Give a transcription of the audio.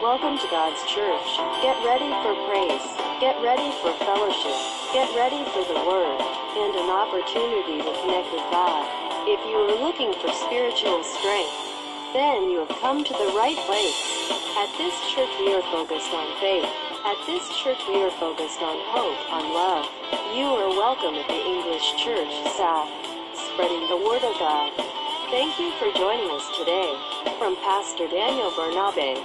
Welcome to God's church. Get ready for praise. Get ready for fellowship. Get ready for the word and an opportunity to connect with God. If you are looking for spiritual strength, then you have come to the right place. At this church, we are focused on faith. At this church, we are focused on hope, on love. You are welcome at the English Church South, spreading the Word of God. Thank you for joining us today. From Pastor Daniel Bernabe.